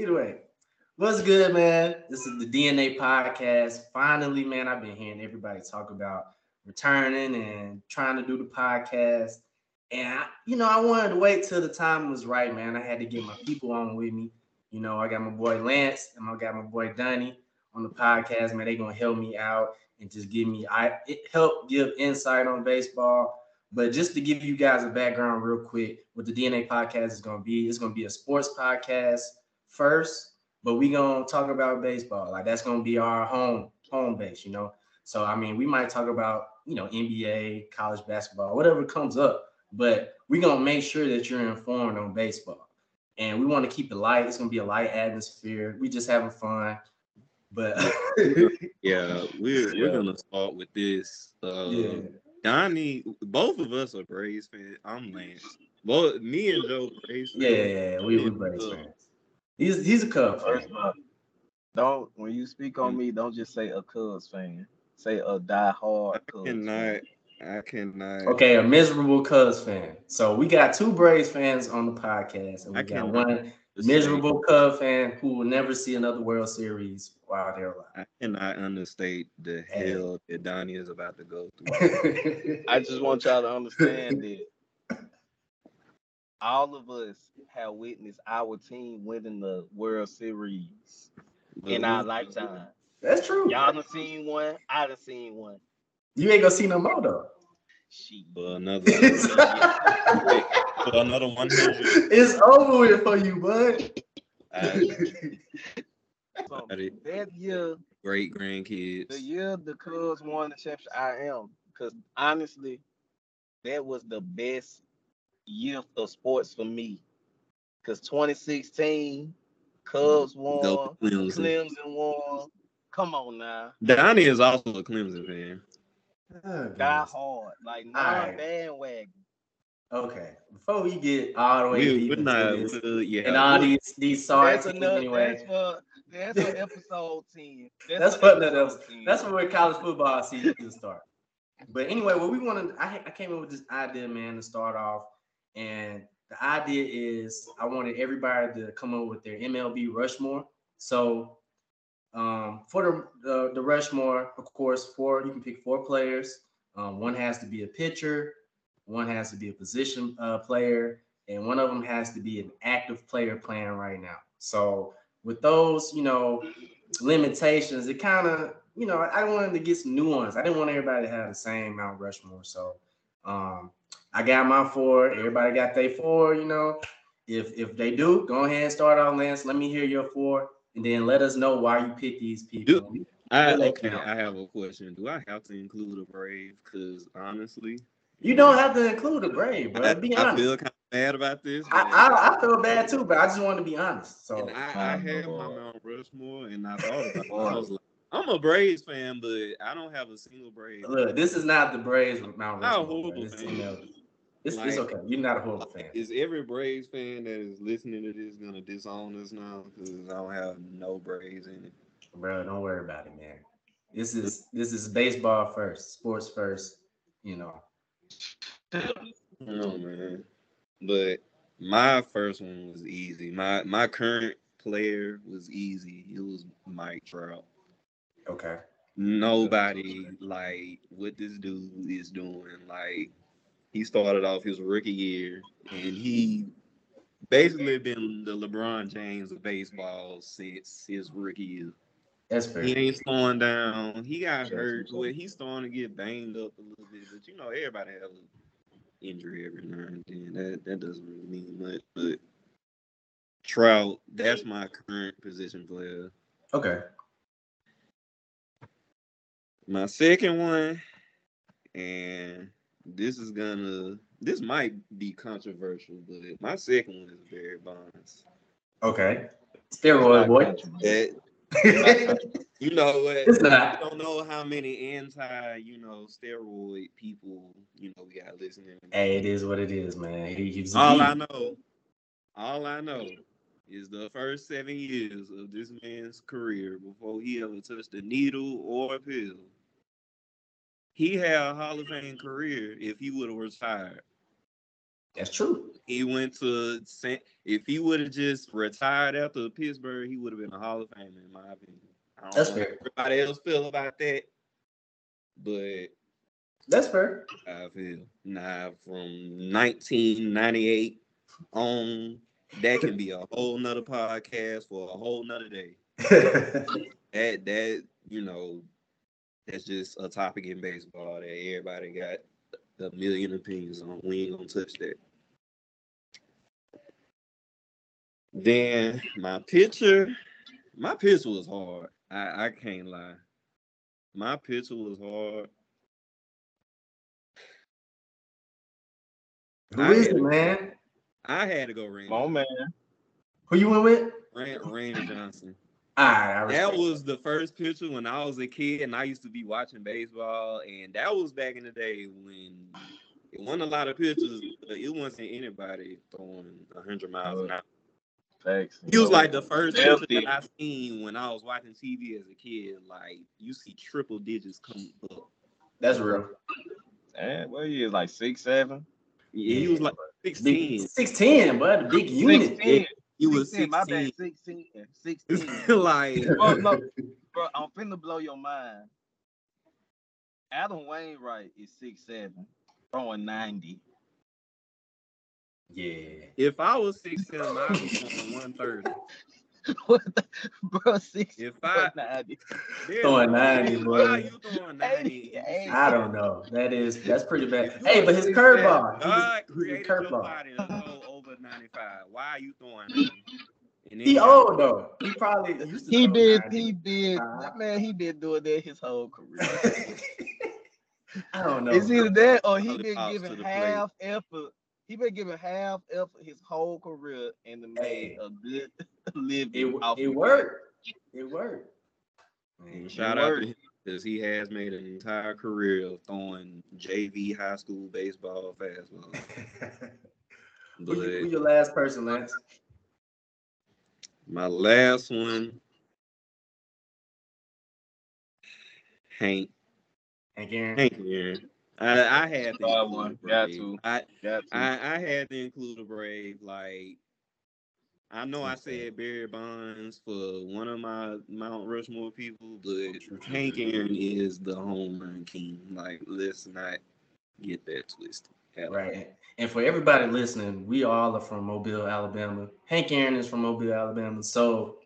Either way, what's good, man? This is the DNA podcast. Finally, man, I've been hearing everybody talk about returning and trying to do the podcast. And I, you know, I wanted to wait till the time was right, man. I had to get my people on with me. You know, I got my boy Lance and I got my boy Donnie on the podcast, man. They're gonna help me out and just give me I help give insight on baseball. But just to give you guys a background real quick, what the DNA podcast is gonna be, it's gonna be a sports podcast first, but we gonna talk about baseball. Like that's gonna be our home home base, you know. So I mean, we might talk about you know NBA, college basketball, whatever comes up, but we gonna make sure that you're informed on baseball. And we want to keep it light. It's gonna be a light atmosphere. We just having fun. But yeah, we're we're gonna start with this. Uh, yeah. Donnie, both of us are Braves fans. I'm Lance. Both me and Joe Braves. Yeah, yeah, yeah, we we Braves fans. He's he's a Cubs fan. Don't when you speak on me, don't just say a Cubs fan. Say a die-hard Cubs. I cannot. Fan. I cannot. Okay, a miserable Cubs fan. So we got two Braves fans on the podcast, and we I got one miserable Cub fan who will never see another World Series while they're alive. I cannot understate the hell that Donnie is about to go through. I just want y'all to understand that all of us have witnessed our team winning the World Series in our lifetime. That's true. Y'all done seen one. I done seen one. You ain't gonna see no more though. She for another for another one It's over with for you, bud. so that year, great grandkids. The year the Cubs won the championship, I am because honestly, that was the best year of sports for me. Because 2016, mm-hmm. Cubs won, Clemson. Clemson won. Come on now. Donnie is also a Clemson fan. Oh, Die hard, like non right. bandwagon. Okay, before we get all the way we, deep not, this, yeah, and all these these songs anyway. That's for, that's for episode ten. That's, that's for episode 10. That's where college football season start. But anyway, what we wanted, I, I came up with this idea, man, to start off, and the idea is I wanted everybody to come up with their MLB Rushmore. So um, for the, the, the Rushmore, of course, four you can pick four players. Um, one has to be a pitcher, one has to be a position uh, player, and one of them has to be an active player playing right now. So with those, you know, limitations, it kind of, you know, I wanted to get some nuance. I didn't want everybody to have the same Mount Rushmore. So um, I got my four. Everybody got their four. You know, if if they do, go ahead and start on Lance. Let me hear your four and then let us know why you pick these people. Do, I okay, I have a question. Do I have to include a Brave? Because honestly, you don't have to include a Brave, bro. Be honest. I feel kind of bad about this. I, I, I, feel bad too, but I just want to be honest. So and I, I had my Mount Rushmore, and I thought about it. I was like, I'm a Braves fan, but I don't have a single Brave. Look, this is not the Braves Mount Rushmore. horrible fan. It's, like, it's okay. You're not a horrible fan. Is every Braves fan that is listening to this gonna disown us now because I don't have no Braves in it? Bro, don't worry about it, man. This is this is baseball first, sports first. You know. No man, but my first one was easy. My my current player was easy. It was Mike Trout. Okay. Nobody like what this dude is doing. Like he started off his rookie year, and he basically been the LeBron James of baseball since his rookie year. That's fair. He ain't slowing down. He got hurt. Well, he's starting to get banged up a little bit, but you know everybody has an injury every now and then. That that doesn't really mean much. But Trout, that's my current position player. Okay. My second one, and this is gonna this might be controversial, but my second one is Barry Bonds. Okay. Steroid boy. That, you know what? It's not. I don't know how many anti, you know, steroid people, you know, we got listening. Hey, it is what it is, man. He, he's all I know, all I know is the first seven years of this man's career before he ever touched a needle or a pill he had a Hall of Fame career if he would have retired. That's true. He went to if he would have just retired after Pittsburgh, he would have been a Hall of Famer, in my opinion. I don't That's know fair. everybody else feel about that, but That's fair. I feel now from 1998 on, that can be a whole nother podcast for a whole nother day. That that you know, that's just a topic in baseball that everybody got a million opinions on. We ain't gonna touch that. Then my picture, my picture was hard. I, I can't lie. My picture was hard. Who I is it, man? I had to go Randy. Oh man. Who you went with? Ran- Randy Johnson. All right, I That was the first picture when I was a kid and I used to be watching baseball. And that was back in the day when it wasn't a lot of pictures. But it wasn't anybody throwing 100 miles an hour. Facts. He was like the first picture that I seen when I was watching TV as a kid. Like you see triple digits come up. That's real. Man, what he is like six seven. Yeah, he was like 16. Big, 6'10, bud. A big unit. 16. He was 16, My bad, 16. 16. 16. like bro, no, bro, I'm finna blow your mind. Adam Wainwright is six seven, throwing 90. Yeah. if I was 16, I'd be throwing 130. what the, bro, six If I- 90. Throwing 90, way. boy. You throwing 90? I don't know. That is that's pretty bad. Hey, but his 6'10", curveball. He God was, he was a curveball. body to go over 95. Why are you throwing 90? And then He old though. He probably used to He throw been, he been, Uh-huh. man, he been doing that his whole career. I don't know. It's either that or he Holy been pops to giving the plate. half effort. He been giving half effort his whole career and to Hey. made a good living. it, off it worked. It worked. And shout out to him because he has made an entire career of throwing JV high school baseball fastball. who, you, who your last person, Lance? my last one, Hank. Hank Aaron. Hank Aaron. I, I had to oh, Hard include one. a Got Brave. to. I, Got to. I I had to include a brave. Like I know I said Barry Bonds for one of my Mount Rushmore people, but True, true, Hank. Aaron is the home run king. Like let's not get that twisted. Right. And for everybody listening, we all are from Mobile, Alabama. Hank Aaron is from Mobile, Alabama. So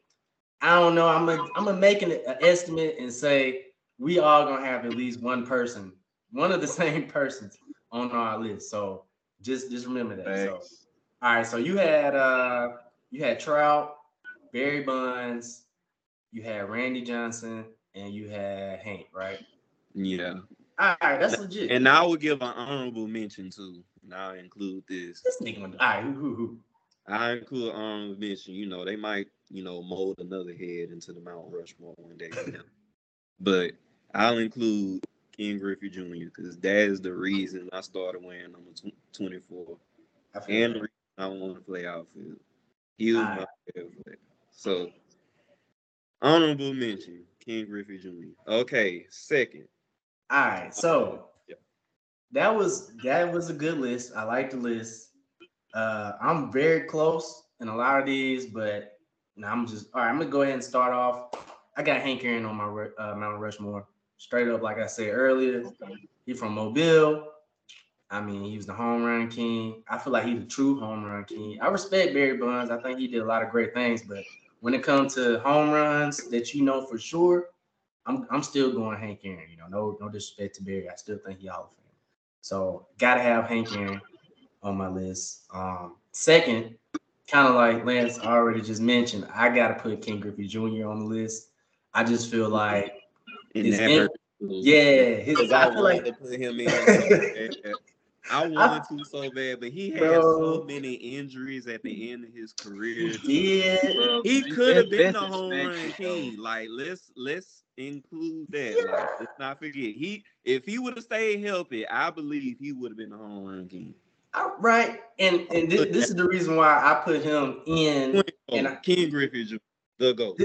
I don't know. I'm gonna I'm gonna make an, an estimate and say we all gonna have at least one person, one of the same persons on our list. So just just remember that. So all right. So you had uh you had Trout, Barry Bonds, you had Randy Johnson, and you had Hank, right? Yeah, All right, that's legit. and I would give an honorable mention too. And I'll include this. this nigga, all right, who, who? I include honorable mention. You know, they might you know mold another head into the Mount Rushmore one day. but I'll include Ken Griffey Jr. because that is the reason I started wearing number tw- 24 I feel and the reason I want to play outfield. He was my Alright. favorite. So honorable mention, Ken Griffey Jr. Okay, second. All right, so Yeah. that was that was a good list. I like the list. Uh, I'm very close in a lot of these, but no, I'm just all right. I'm gonna go ahead and start off. I got Hank Aaron on my uh, Mount Rushmore, straight up. Like I said earlier, he from Mobile. I mean, he was the home run king. I feel like he's the true home run king. I respect Barry Bonds. I think he did a lot of great things, but when it comes to home runs that you know for sure, I'm I'm still going Hank Aaron. You know, no no disrespect to Barry. I still think he Hall of Fame. So gotta have Hank Aaron on my list. Um, second, kind of like Lance already just mentioned, I gotta put Ken Griffey Jr. on the list. I just feel like In His that in- yeah, his Because I I feel wanted like to put him in. I wanted to so bad, but he had so many injuries at the end of his career. he did. Bro, He could have been the home run expected, king. Like let's let's include that. Like let's not forget. He if he would have stayed healthy, I believe he would have been the home run king. I- right, and and thi- this is the reason why I put him in. And I- Ken Griffey, Jr., the goat.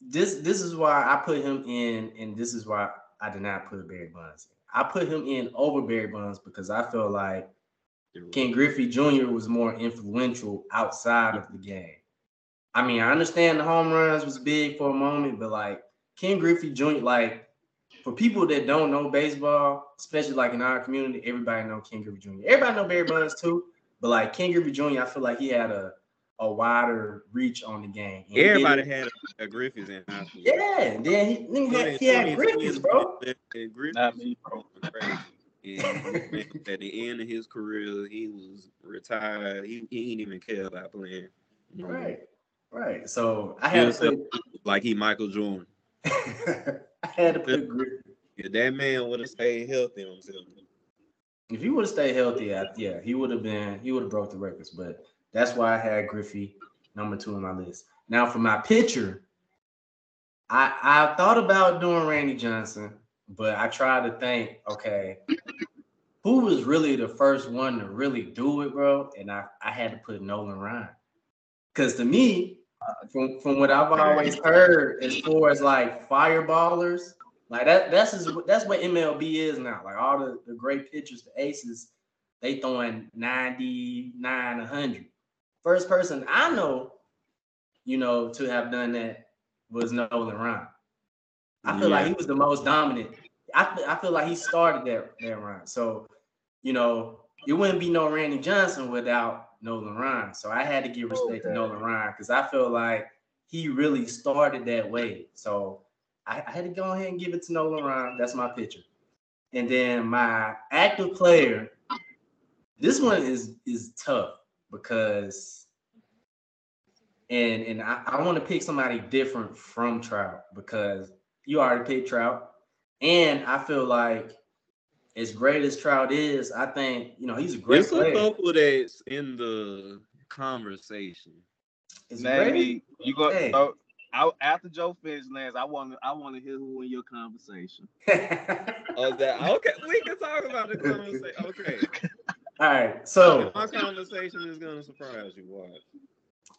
This this is why I put him in, and this is why I did not put Barry Bonds. in. I put him in over Barry Bonds because I feel like Ken Griffey Jr. was more influential outside of the game. I mean, I understand the home runs was big for a moment, but like Ken Griffey Jr., like for people that don't know baseball, especially like in our community, everybody know Ken Griffey Jr. Everybody know Barry Bonds too, but like Ken Griffey Jr., I feel like he had a a wider reach on the game. And Everybody had a, a Griffeys in high school. Yeah, and then he, he had, he had Griffeys, bro. Griffeys and at the end of his career, he was retired. He, he didn't even care about playing. Right, right. So I had to put, like he Michael Jordan. I had to put Griffey. If that man would have stayed healthy himself. If he would have stayed healthy, I, yeah, he would have been. He would have broke the records. But that's why I had Griffey number two on my list. Now for my pitcher, I I thought about doing Randy Johnson, but I tried to think, okay, who was really the first one to really do it, bro? And I, I had to put Nolan Ryan. Cause to me, from, from what I've always heard, as far as like fireballers, like that that's is, that's what MLB is now. Like all the, the great pitchers, the aces, they throwing 99, 100. First person I know, you know, to have done that was Nolan Ryan. I feel yeah. like he was the most dominant. I, I feel like he started that, that run. So, you know, it wouldn't be no Randy Johnson without Nolan Ryan. So I had to give oh, respect okay. to Nolan Ryan because I feel like he really started that way. So I, I, had to go ahead and give it to Nolan Ryan. That's my picture. And then my active player, this one is is tough because and and I, I want to pick somebody different from Trout because you already picked Trout. And I feel like as great as Trout is, I think, you know, he's a great There's player. a couple that's in the conversation. Is Maybe you go hey. so, I, after Joe finishes, Lance, I want to I want to hear who in your conversation. oh, that okay. We can talk about the conversation. Okay. All right. So my conversation is gonna surprise you. Watch.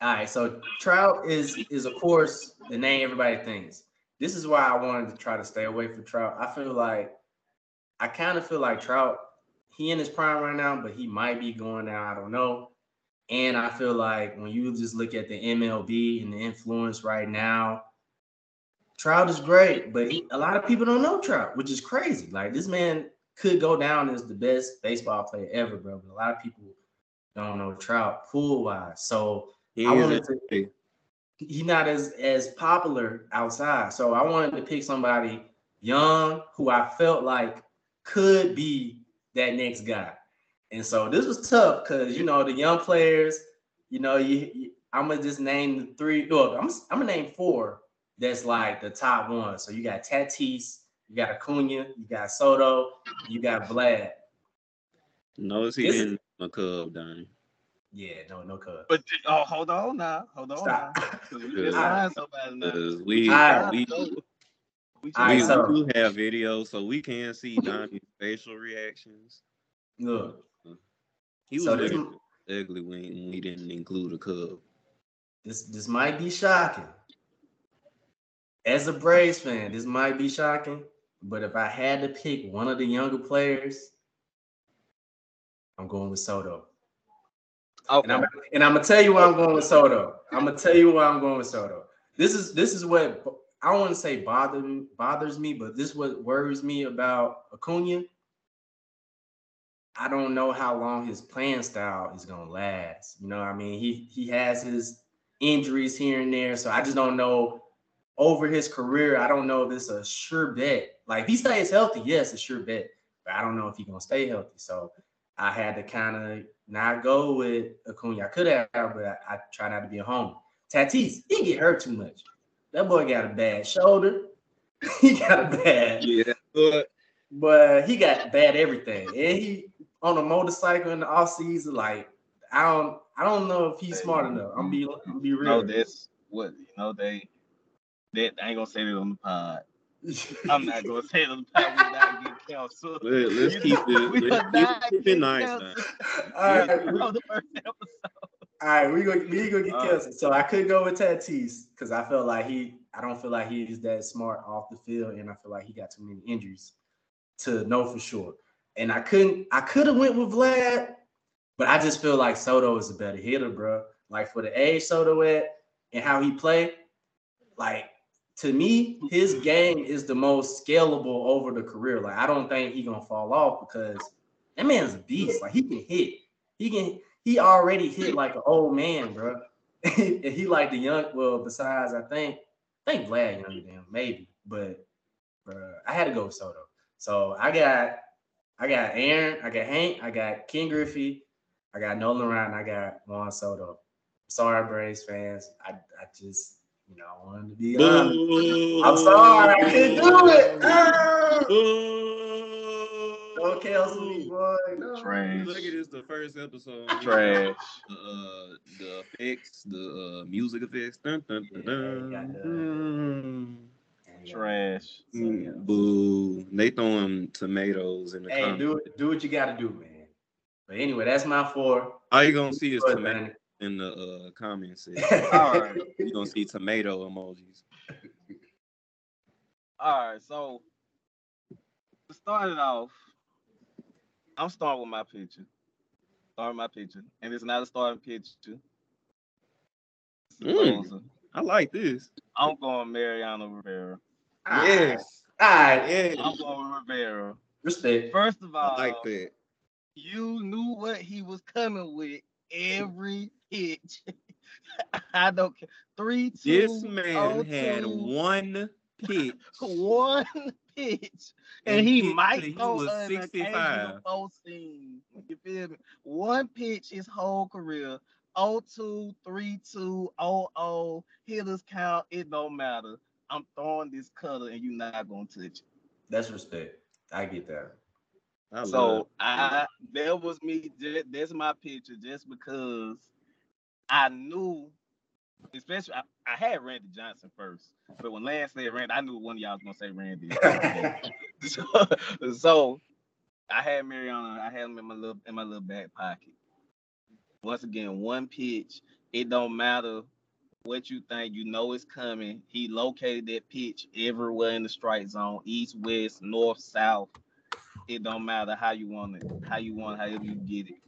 All right. So Trout is is of course the name everybody thinks this is why I wanted to try to stay away from Trout. I feel like I kind of feel like Trout, he in his prime right now, but he might be going down. I don't know. And I feel like when you just look at the MLB and the influence right now, Trout is great, but he, a lot of people don't know Trout, which is crazy. Like this man could go down as the best baseball player ever, bro. But a lot of people don't know Trout pool wise. So he I wanted to he's not as as popular outside. So I wanted to pick somebody young who I felt like could be that next guy. And so this was tough because you know the young players, you know, you, you I'm gonna just name the three. Look, I'm I'm gonna name four. That's like the top one. So you got Tatis, you got Acuna, you got Soto, you got Vlad. Notice he didn't a Cub, Donnie. Yeah, no, no cub. But oh, hold on now, hold on Stop. now. we we, I, we, we, we, so, do have videos, so we can see Donnie's facial reactions. Look, he was so ugly, ugly when we didn't include a cub. This this might be shocking. As a Braves fan, this might be shocking. But if I had to pick one of the younger players, I'm going with Soto. Okay. And I'm and I'm gonna tell you why I'm going with Soto. I'm gonna tell you why I'm going with Soto. This is this is what I don't want to say bother bothers me, but this is what worries me about Acuna. I don't know how long his playing style is gonna last. You know, I mean, he he has his injuries here and there, so I just don't know over his career. I don't know if it's a sure bet. Like if he stays healthy, yes, it's sure bet, but I don't know if he's gonna stay healthy. So I had to kind of not go with Acuna. I could have, but I, I try not to be a home. Tatis, he get hurt too much. That boy got a bad shoulder. he got a bad. Yeah, but but he got bad everything. And he on a motorcycle in the off season. Like I don't, I don't know if he's smart enough. I'm be, I'm be real. No, that's what you know. They, they, I ain't gonna say it on the pod. I'm not gonna say the pod. We not get canceled. Let, let's keep it. Let's keep, it nice. All right. the first episode. All right, we gonna we gonna get uh, canceled. So I could go with Tatis because I felt like he. I don't feel like he's that smart off the field, and I feel like he got too many injuries to know for sure. And I couldn't. I could have went with Vlad, But I just feel like Soto is a better hitter, bro. Like for the age Soto at and how he play, like to me, his game is the most scalable over the career. Like I don't think he gonna fall off because that man's a beast. Like he can hit. He can. He already hit like an old man, bro. and he like the young. Well, besides, I think I think Vlad younger than him, maybe. But bro, I had to go with Soto. So I got I got Aaron, I got Hank, I got Ken Griffey, I got Nolan Ryan, I got Juan Soto. Sorry, Braves fans. I, I just, you know, I wanted to be honest. I'm sorry, I can't do it. Ah! Don't cancel me, boy. No. Trash. Look at this, the first episode. Trash. The, uh, the effects, the uh, music effects. Dun, dun, dun, Yeah, got dun. Yeah. Trash. So, yeah. Boo. They throwing tomatoes in the Hey, comments. do do what you got to do, man. But anyway, that's my four. All you gonna see is Good, tomato man. In the uh, comments. All right. you gonna see tomato emojis. All right. So to start it off, I'm starting with my picture. Starting my picture, and it's not a starting picture. It's Mm. I like this. I'm going Mariano Rivera. Yes. All right. Yeah. I'm going Rivera. Respect. First of all, I like that. you knew what he was coming with every pitch. I don't care. Three, two, This man oh, had one pitch. one pitch, and, And he pitched might till he throw was an 65. occasional four seam. You feel me? One pitch his whole career. 0-2, 3-2, 0-0, hitters count, it don't matter. I'm throwing this cutter and you're not gonna touch it. That's respect. I get that. I So. I that was me. That's my picture, just because I knew, especially I, I had Randy Johnson first, but when Lance said Randy, I knew one of y'all was gonna say Randy. so, so I had Mariano. I had him in my little in my little back pocket. Once again, one pitch. It don't matter what you think. You know it's coming. He located that pitch everywhere in the strike zone, east, west, north, south. It don't matter how you want it, how you want, however you get it.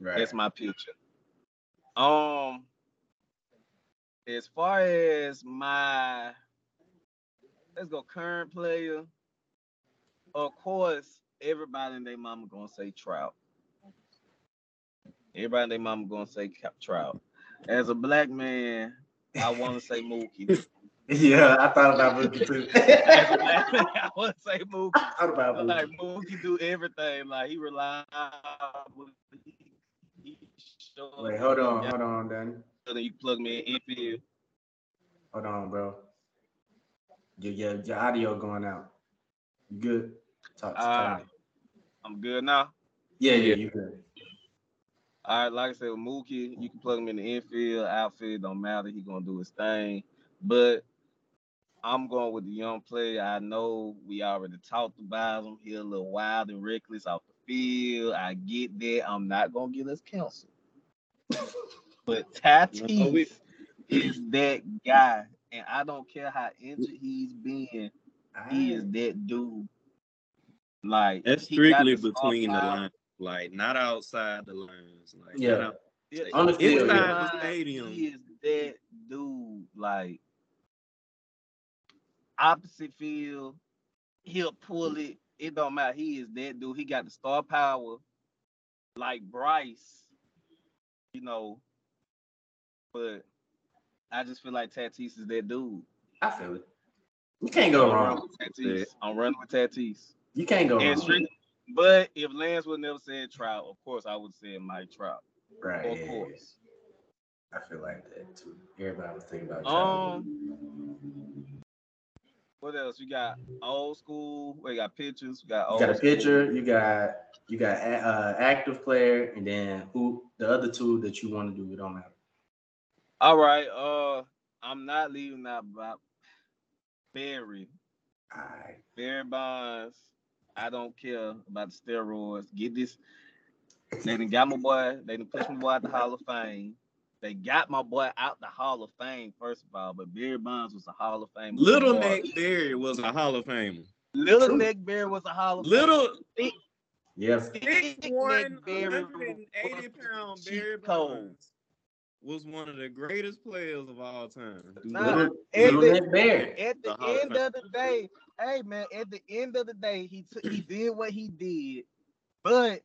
Right. That's my picture. Um, as far as my, let's go current player. Of course, everybody and their mama gonna say Trout. Everybody and their mama gonna say Trout. As a black man, I want to say Mookie. yeah, I thought about Mookie too. As a black man, I want to say Mookie. I thought about But, like Mookie. Mookie do everything. Like he reliable. He, he show Wait, hold on, hold on, Danny. got- Then you plug me in infield. Hold on, bro. Your, your, your audio going out. You good? Talk to Ah. Tommy. I'm good now. Yeah, yeah, you good. All right, like I said, with Mookie, you can plug him in the infield, outfield, don't matter. He gonna do his thing. But I'm going with the young player. I know we already talked about him. He a little wild and reckless off the field. I get that. I'm not gonna get us counsel. But Tatis oh, we- is that guy, and I don't care how injured he's been. He is ah. that dude. Like That's strictly between the lines, like not outside the lines. Like Yeah. not out- Yeah, On the field, Inside yeah. the stadium. He is that dude. Like opposite field, he'll pull it. It don't matter. He is that dude. He got the star power, like Bryce. You know, but I just feel like Tatis is that dude. I feel it. You can't go I'm wrong. Tatis. I'm running with Tatis. You can't go And wrong. straight, but if Lance would never said Trout, of course I would say Mike Trout. Right. Of yeah, course. yeah. I feel like that too. Everybody was thinking about Trout. Um, what else? You got old school. We got pitchers. We got You old. got a school. pitcher, you got you got a, uh, active player, and then who the other two that you want to do, it don't matter. All right. Uh, I'm not leaving out about Barry. All right. Barry Bonds. I don't care about the steroids. Get this. They done got my boy. They done pushed my boy out the Hall of Fame. They got my boy out the Hall of Fame, first of all, but Barry Bonds was a Hall of Fame. Little Neck Barry was a Hall of Famer. Little True. Neck Barry was a Hall of Little Fame. Yeah. Six Big one, 180 was pound cheat Barry. Bonds was one of the greatest players of all time. Nah, not- Little, and little the- Nick Bear. At the The Hall of end of the day, hey man, at the end of the day, he took he did what he did, but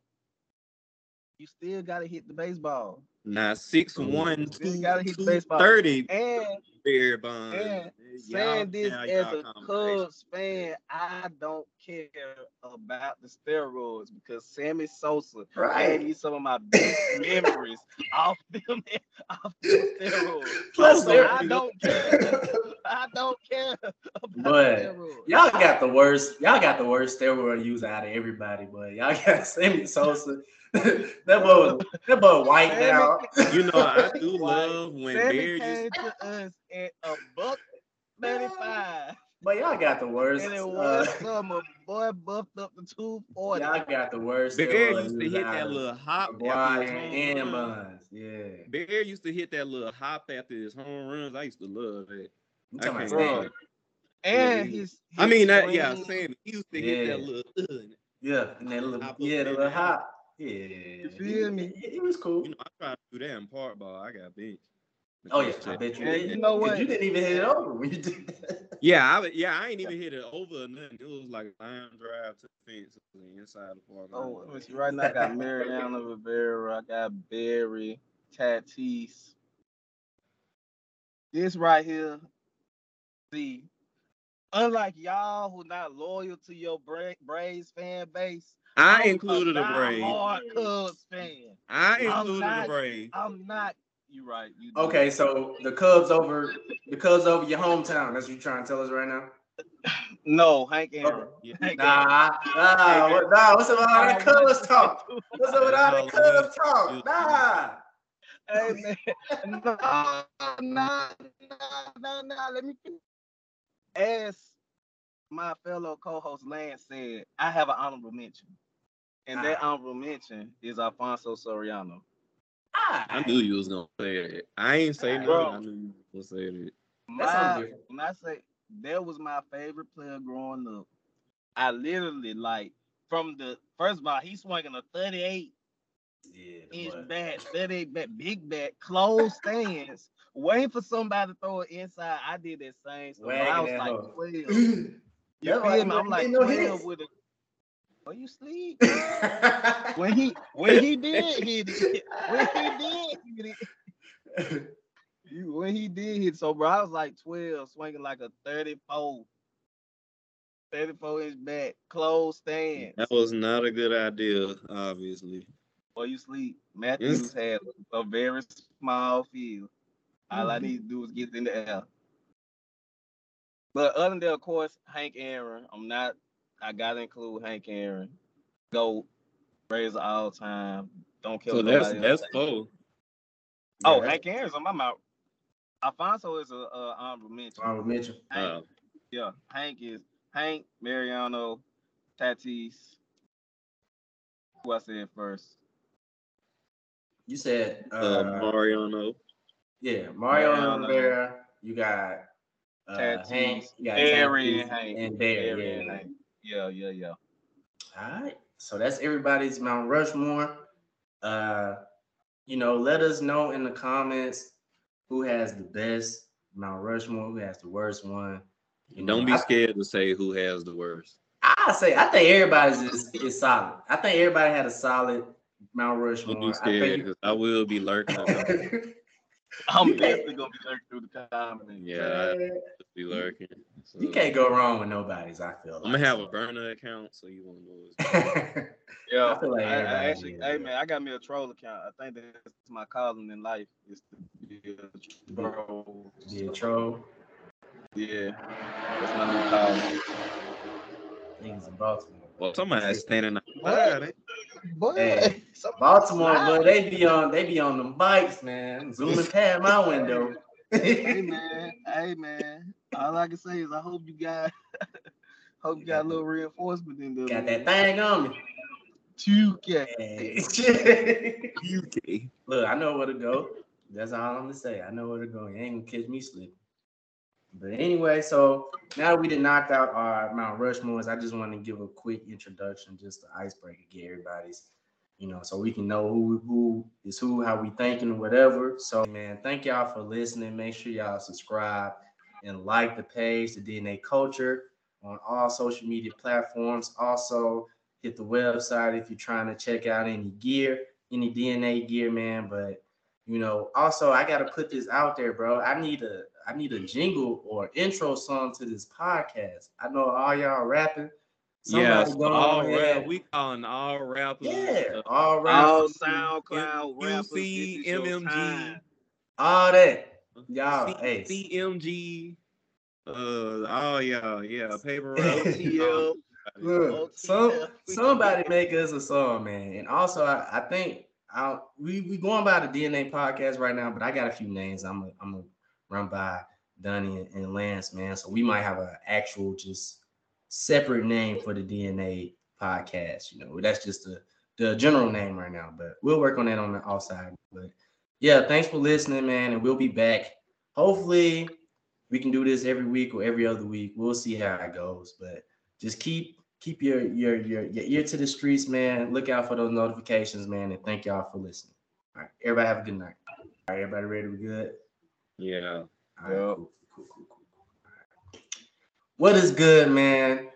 you still gotta hit the baseball. Nah, six one, gotta hit the baseball. thirty And Barry Bonds. and Y'all- saying this now as a conversation. Cubs fan, I don't care about the steroids because Sammy Sosa Right. gave me some of my best memories off them off them steroids. Plus, So they're- I don't care. I don't care about But steroids. Y'all got the worst. Y'all got the worst steroid use out of everybody, but y'all got Sammy Sosa. that boy, that boy white Sammy- now. You know, I do love when Sammy Barry came just to us at a buck ninety-five, But y'all got the worst. and it uh, was summer. Boy buffed up to two forty. y'all got the worst. Bear used to hit that little hop after his home and run. Yeah, Bear used to hit that little hop after his home runs. I used to love it. I'm talking can't about Sammy. And Yeah, his, I mean, that yeah, swing- Sammy. He used to hit that little. Uh, Yeah, and that little, Hop yeah, the little hop. Yeah, you feel me? He, he was cool. you know, I tried to do that in part ball. I got benched. oh yeah, I bet you And did. you know 'Cause what? You didn't even hit it over when you did that. Yeah, I yeah, I ain't even hit it over or nothing. It was like a line drive to the fence on the inside of the park. Oh, let me see. Right now, I got Mariano Rivera. I got Barry, Tatis. This right here. See, unlike y'all who not loyal to your Bra- Braves fan base, I I'm included a Brave. Hard Cubs fan. I I'm included a not- Brave. I'm not. You right. You. Okay, so the Cubs over the Cubs over your hometown. That's what you're trying to tell us right now. No, Hank Aaron. Yeah. Hank Nah, nah, what, nah. What's up with all that Cubs talk? Aaron. What's up with all that Cubs talk? Nah. Hey man, no, no, no, no, no. Let me. finish. As my fellow co-host Lance said, I have an honorable mention, and ah. that honorable mention is Alfonso Soriano. Ah. I knew you was gonna say it. I ain't say ah. nothing. I knew you was gonna say it. That's My, when I say that was my favorite player growing up, I literally like from the first of all, he swinging a 38 Yeah, inch but- bat, 38 bat, big bat, closed stands, waiting for somebody to throw it inside. I did that same stuff. I was like hoe. 12. You That's feel why me? I'm wasn't like no 12 with a. Well, you sleep. when he when he did hit it, when he did hit it, you, when he did hit, so bro, I was like 12, swinging like a 34, 34 inch bat, closed stand. That was not a good idea, obviously. Or you sleep. Matthews had a very small field. All I need to do is get in the air. But other than that, of course, Hank Aaron. I'm not. I gotta include Hank Aaron. Go, Razor all time. Don't kill So that's nobody else. that's four. Oh, Yeah, Hank Aaron's on my mouth. Alfonso is a uh, honorable mention. Honorable mention. Hank, Uh, yeah, Hank is Hank, Mariano, Tatis. Who I said first? You said uh, uh, Mariano. yeah, Mario Mariano. Rivera. You got uh, Tatis, Hank. You got Barry Tatis and Hank. and Barry. Barry yeah. and Hank. Yeah, yeah, yeah. All right. So that's everybody's Mount Rushmore. Uh, you know, let us know in the comments who has the best Mount Rushmore, who has the worst one. You know, Don't be I- scared to say who has the worst. I say I think everybody's is, is solid. I think everybody had a solid Mount Rushmore. Don't be I scared think because I will be lurking. I'm You definitely gonna be lurking through the comments. yeah, I will be lurking. So, you can't go wrong with nobody's. I feel. I'm gonna have a burner account, so you won't know. It's. Yeah, I feel like I, I actually, is, hey man, I got me a troll account. I think that's my calling in life is to be a troll. Be a troll. Yeah, that's my new calling. Things in Baltimore. well, somebody's standing outside. eh? Boy, Hey, Baltimore, but they be on they be on them bikes, man, zooming past my window. hey man, hey man. All I can say is I hope you got, hope you got a little reinforcement in there. Got that thing on me. Two K. Hey. UK. Look, I know where to go. That's all I'm gonna say. I know where to go. You ain't gonna catch me sleeping. But anyway, so now that we did knocked out our Mount Rushmores, I just want to give a quick introduction, just the icebreaker, get everybody's, you know, so we can know who who is who, how we thinking, whatever. So man, thank y'all for listening. Make sure y'all subscribe and like the page, the DNA Culture, on all social media platforms. Also, hit the website if you're trying to check out any gear, any DNA gear, man. But you know, also I gotta put this out there, bro. I need a I need a jingle or intro song to this podcast. I know all y'all rapping. Yeah, Somebody so all on rap, ahead. we calling all rappers. Yeah, uh, all All rappers, SoundCloud rappers, this UC, MMG, all that. Y'all, C- hey. CMG. Uh, oh yeah, yeah, paper. OTL. Look, some somebody make us a song, man. And also, I, I think I we we going by the DNA podcast right now, but I got a few names. I'm a, I'm gonna run by Donnie and, and Lance, man. So we might have an actual just separate name for the DNA podcast. You know, that's just the the general name right now, but we'll work on that on the outside. But yeah, thanks for listening, man, and we'll be back. Hopefully, we can do this every week or every other week. We'll see how it goes, but just keep keep your your your your ear to the streets, man. Look out for those notifications, man, and thank y'all for listening. All right, everybody have a good night. All right, everybody ready? to We good? Yeah. All right, cool, cool, cool, cool. Right. What is good, man?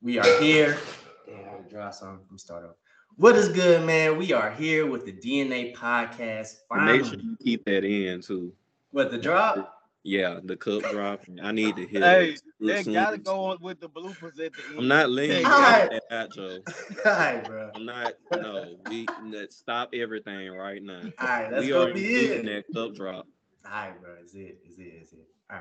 We are here. Damn, I draw something. Let me start over. What is good, man? We are here with the DNA podcast. And Make sure you keep that in too. what the drop? Yeah, the cup drop. I need to hear Hey, that. They gotta go on with the bloopers at the end. I'm not letting you Alright. get that outro. All right, bro. I'm not. No, we let's stop everything right now. All right, that's we gonna are be including it. that cup drop. All right, bro. Is it? Is it? Is it?